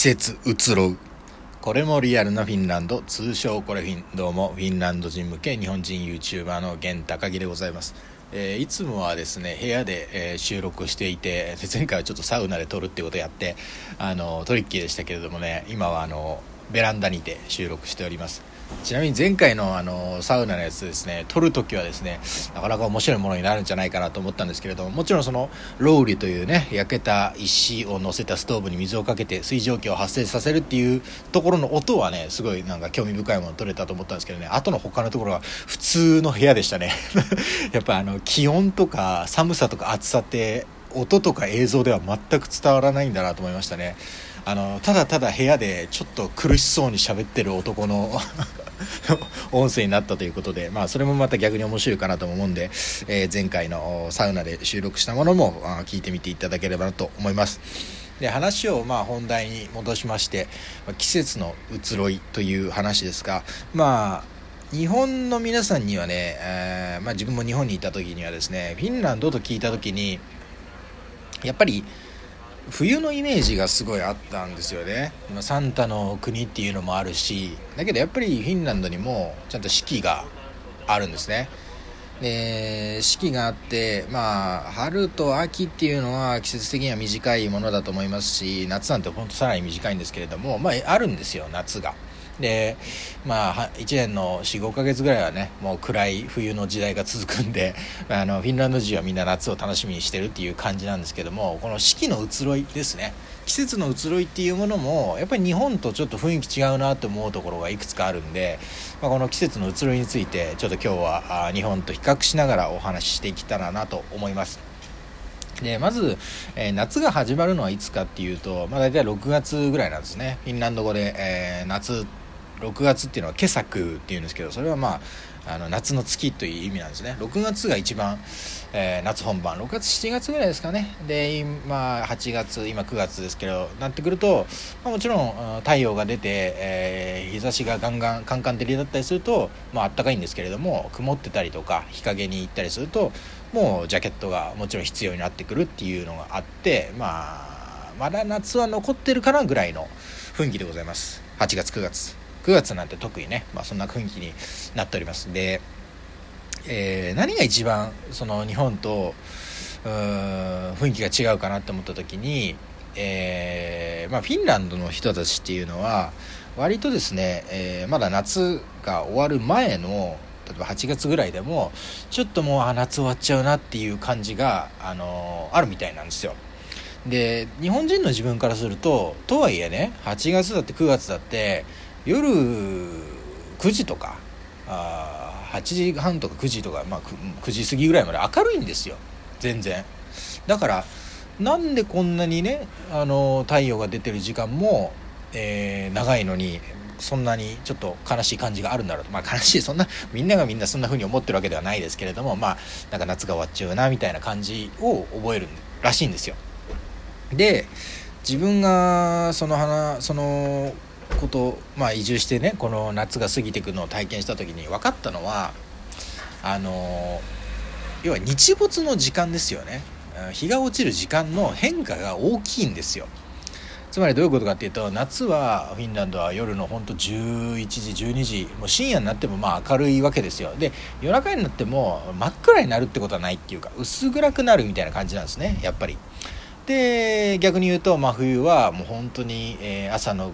節移ろう。これもリアルなフィンランド。通称これフィン。どうもフィンランド人向け日本人 YouTuber の源高木でございます、えーいつもはですね部屋で、えー収録していて前回はちょっとサウナで撮るってことをやってあのトリッキーでしたけれどもね今はあのベランダにて収録しております。ちなみに前回のあのサウナのやつですね撮るときはですねなかなか面白いものになるんじゃないかなと思ったんですけれどももちろんそのロウリというね焼けた石を乗せたストーブに水をかけて水蒸気を発生させるっていうところの音はねすごいなんか興味深いもの撮れたと思ったんですけどねあとの他のところは普通の部屋でしたね。やっぱあの気温とか寒さとか暑さって音とか映像では全く伝わらないんだなと思いましたね。あのただただ部屋でちょっと苦しそうに喋ってる男の 音声になったということで、まあ、それもまた逆に面白いかなと思うんで、えー前回のサウナで収録したものも聞いてみていただければなと思います。で話をまあ本題に戻しまして季節の移ろいという話ですがまあ日本の皆さんにはね、えーまあ、自分も日本にいた時にはですねフィンランドと聞いた時にやっぱり冬のイメージがすごいあったんですよね。まサンタの国っていうのもあるしだけどやっぱりフィンランドにもちゃんと四季があるんですね。で四季があってまあ春と秋っていうのは季節的には短いものだと思いますし夏なんてほんとさらに短いんですけれどもまああるんですよ夏が。でまあ1年の45ヶ月ぐらいはねもう暗い冬の時代が続くんで あのフィンランド人はみんな夏を楽しみにしてるっていう感じなんですけどもこの四季の移ろいですね。季節の移ろいっていうものもやっぱり日本とちょっと雰囲気違うなと思うところがいくつかあるんで、まあ、この季節の移ろいについてちょっと今日は日本と比較しながらお話ししていけたらなと思います。でまず、えー夏が始まるのはいつかっていうと、まあ、大体6月ぐらいなんですね。フィンランド語で、えー夏6月っていうのは「ケサク」っていうんですけどそれはまああの夏の月という意味なんですね。6月が一番、えー夏本番。6月7月ぐらいですかね。で今8月今9月ですけどなってくると、まあ、もちろん太陽が出て、えー日差しがガンガンカンカン照りだったりするとまああったかいんですけれども曇ってたりとか日陰に行ったりするともうジャケットがもちろん必要になってくるっていうのがあってまあまだ夏は残ってるかなぐらいの雰囲気でございます。8月9月。9月なんて特にね、まあ、そんな雰囲気になっております。で、えー何が一番その日本と雰囲気が違うかなって思った時に、えーまあ、フィンランドの人たちっていうのは割とですね、えーまだ夏が終わる前の例えば8月ぐらいでもちょっともうあ夏終わっちゃうなっていう感じが、あのーあるみたいなんですよ。で日本人の自分からするととはいえね8月だって9月だって夜9時とかあ8時半とか9時とか、まあ、9, 9時過ぎぐらいまで明るいんですよ。全然。だからなんでこんなにねあの太陽が出てる時間も、えー長いのにそんなにちょっと悲しい感じがあるんだろうと。まあ悲しいそんなみんながみんなそんな風に思ってるわけではないですけれどもまあなんか夏が終わっちゃうなみたいな感じを覚えるらしいんですよ。で自分がその花そのことまあ移住してねこの夏が過ぎていくのを体験した時に分かったのはあの要は日没の時間ですよね。日が落ちる時間の変化が大きいんですよ。つまりどういうことかっていうと夏はフィンランドは夜のほんと11時12時もう深夜になってもまあ明るいわけですよ。で夜中になっても真っ暗になるってことはないっていうか薄暗くなるみたいな感じなんですねやっぱり。で逆に言うと、まあ、冬はもう本当に、えー朝の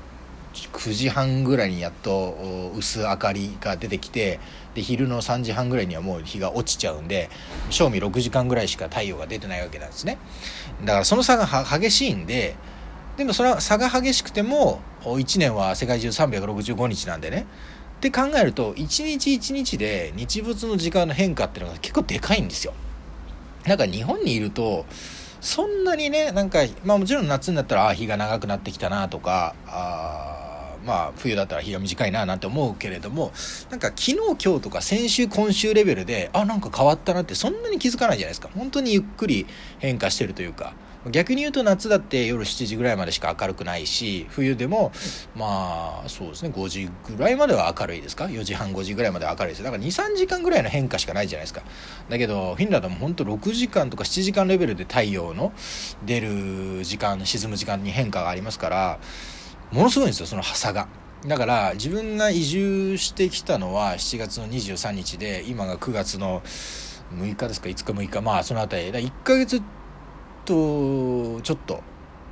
9時半ぐらいにやっと薄明かりが出てきてで昼の3時半ぐらいにはもう日が落ちちゃうんで正味6時間ぐらいしか太陽が出てないわけなんですね。だからその差が激しいんででもそれは差が激しくても1年は世界中365日なんでね。って考えると一日一日で日没の時間の変化っていうのが結構でかいんですよ。なんか日本にいるとそんなにねなんかまあもちろん夏になったらああ日が長くなってきたなとかあまあ冬だったら日が短いななんて思うけれどもなんか昨日今日とか先週今週レベルであなんか変わったなってそんなに気づかないじゃないですか。本当にゆっくり変化してるというか。逆に言うと夏だって夜7時ぐらいまでしか明るくないし冬でもまあそうですね5時ぐらいまでは明るいですか？4時半5時ぐらいまでは明るいです。だから23時間ぐらいの変化しかないじゃないですか。だけどフィンランドも本当6時間とか7時間レベルで太陽の出る時間沈む時間に変化がありますからものすごいんですよその差が。だから自分が移住してきたのは7月の23日で今が9月の6日ですか？5日6日。まあその辺り。1ヶ月とちょっと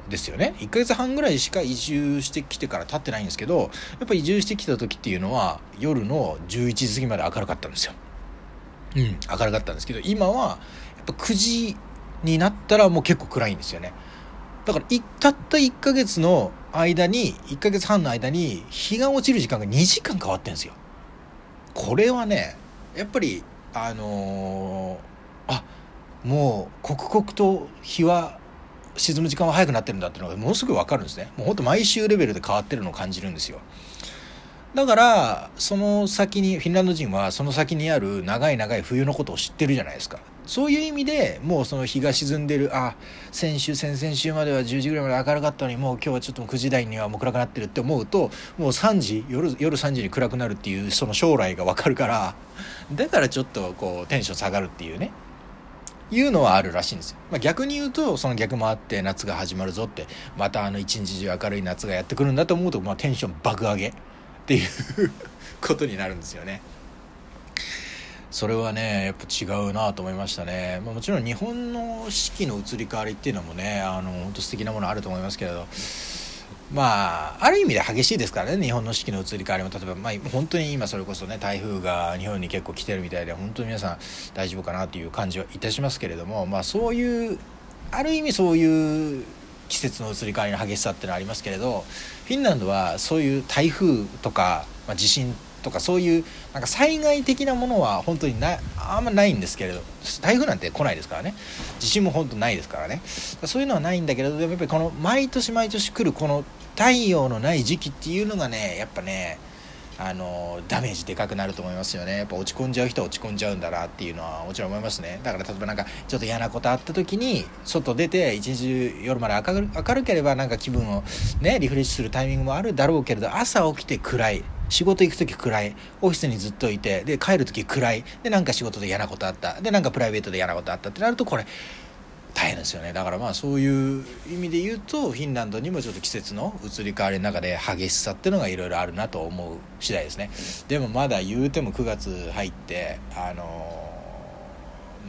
ですよね1ヶ月半ぐらいしか移住してきてから経ってないんですけどやっぱ移住してきた時っていうのは夜の11時過ぎまで明るかったんですよ。うん、明るかったんですけど今はやっぱ9時になったらもう結構暗いんですよね。だからたった1ヶ月の間に1ヶ月半の間に日が落ちる時間が2時間変わってんですよ。これはねやっぱりあのー、あもう刻々と日は沈む時間は早くなってるんだっていうのがものすごい分かるんですね。もうほんと毎週レベルで変わってるのを感じるんですよ。だからその先にフィンランド人はその先にある長い長い冬のことを知ってるじゃないですか。そういう意味でもうその日が沈んでるあ先週先々週までは10時ぐらいまで明るかったのにもう今日はちょっと9時台にはもう暗くなってるって思うともう3時夜夜3時に暗くなるっていうその将来が分かるから。だからちょっとこうテンション下がるっていうね。いうのはあるらしいんですよ、まあ、逆に言うとその逆もあって夏が始まるぞってまたあの一日中明るい夏がやってくるんだと思うと、まあ、テンション爆上げっていうことになるんですよね。それはねやっぱ違うなと思いましたね、まあ、もちろん日本の四季の移り変わりっていうのもねあの本当素敵なものあると思いますけれど。まあ、ある意味で激しいですからね日本の四季の移り変わりも。例えば、まあ、本当に今それこそね台風が日本に結構来てるみたいで本当に皆さん大丈夫かなという感じはいたしますけれども、まあ、そういうある意味そういう季節の移り変わりの激しさっていうのはありますけれどフィンランドはそういう台風とか、まあ、地震とかとかそういうなんか災害的なものは本当になあんまないんですけれど台風なんて来ないですからね。地震も本当ないですからね。そういうのはないんだけれどでもやっぱりこの毎年毎年来るこの太陽のない時期っていうのがねやっぱねあのダメージでかくなると思いますよね。やっぱ落ち込んじゃう人は落ち込んじゃうんだなっていうのはもちろん思いますね。だから例えばなんかちょっと嫌なことあった時に外出て一日中夜まで明る明るければなんか気分をねリフレッシュするタイミングもあるだろうけれど朝起きて暗い。仕事行く時暗い。オフィスにずっといてで帰る時暗い。でなんか仕事で嫌なことあった。でなんかプライベートで嫌なことあったってなるとこれ大変ですよね。だからまあそういう意味で言うとフィンランドにもちょっと季節の移り変わりの中で激しさっていうのがいろいろあるなと思う次第ですね。でもまだ言うても9月入ってあの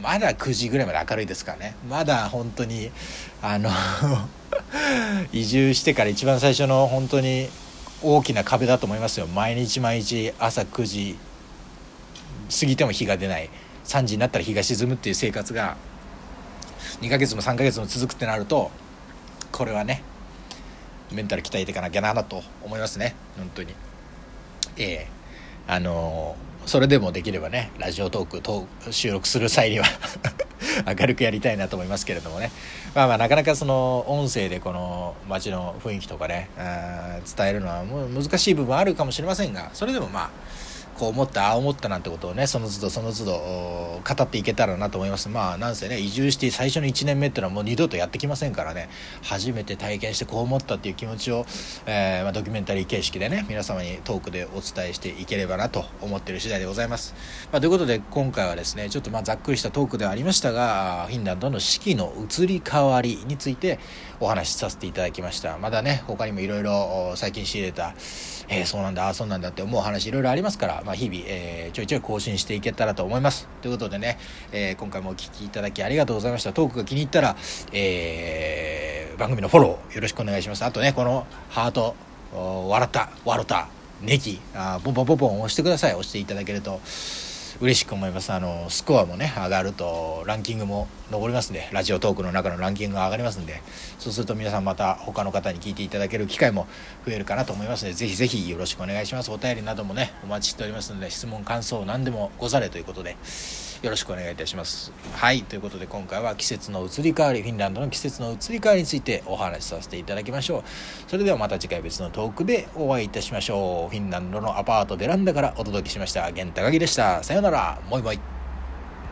ー、まだ9時ぐらいまで明るいですからね。まだ本当にあの 移住してから一番最初の本当に大きな壁だと思いますよ。毎日毎日朝9時過ぎても日が出ない。3時になったら日が沈むっていう生活が2ヶ月も3ヶ月も続くってなるとこれはねメンタル鍛えていかなきゃなと思いますね。本当に。ええ。あのー、それでもできればねラジオトーク収録する際には 明るくやりたいなと思いますけれどもね。まあまあなかなかその音声でこの街の雰囲気とかね伝えるのは難しい部分あるかもしれませんがそれでもまあこう思ったああ思ったなんてことをねその都度その都度語っていけたらなと思います。まあなんせね移住して最初の1年目っていうのはもう二度とやってきませんからね。初めて体験してこう思ったっていう気持ちを、えー、まあ、ドキュメンタリー形式でね皆様にトークでお伝えしていければなと思ってる次第でございます、まあ、ということで今回はですねちょっとまあざっくりしたトークではありましたがフィンランドの四季の移り変わりについてお話しさせていただきました。まだね他にもいろいろ最近仕入れたえー、そうなんだああそうなんだって思う話いろいろありますから、まあ、日々、えー、ちょいちょい更新していけたらと思います。ということでね、えー、今回もお聴きいただきありがとうございました。トークが気に入ったら、え番組のフォローよろしくお願いします。あとねこのハート笑った笑ったネギあボンボンポンボン押してください。押していただけると嬉しく思います。あのスコアもね上がるとランキングも上りますんでラジオトークの中のランキングが上がりますんでそうすると皆さんまた他の方に聞いていただける機会も増えるかなと思いますのでぜひぜひよろしくお願いします。お便りなどもねお待ちしておりますので質問感想何でもござれということでよろしくお願いいたします。はいということで今回は季節の移り変わりフィンランドの季節の移り変わりについてお話しさせていただきましょう。それではまた次回別のトークでお会いいたしましょう。フィンランドのアパートベランダからお届けしました。源高木でした。さようならもいもい。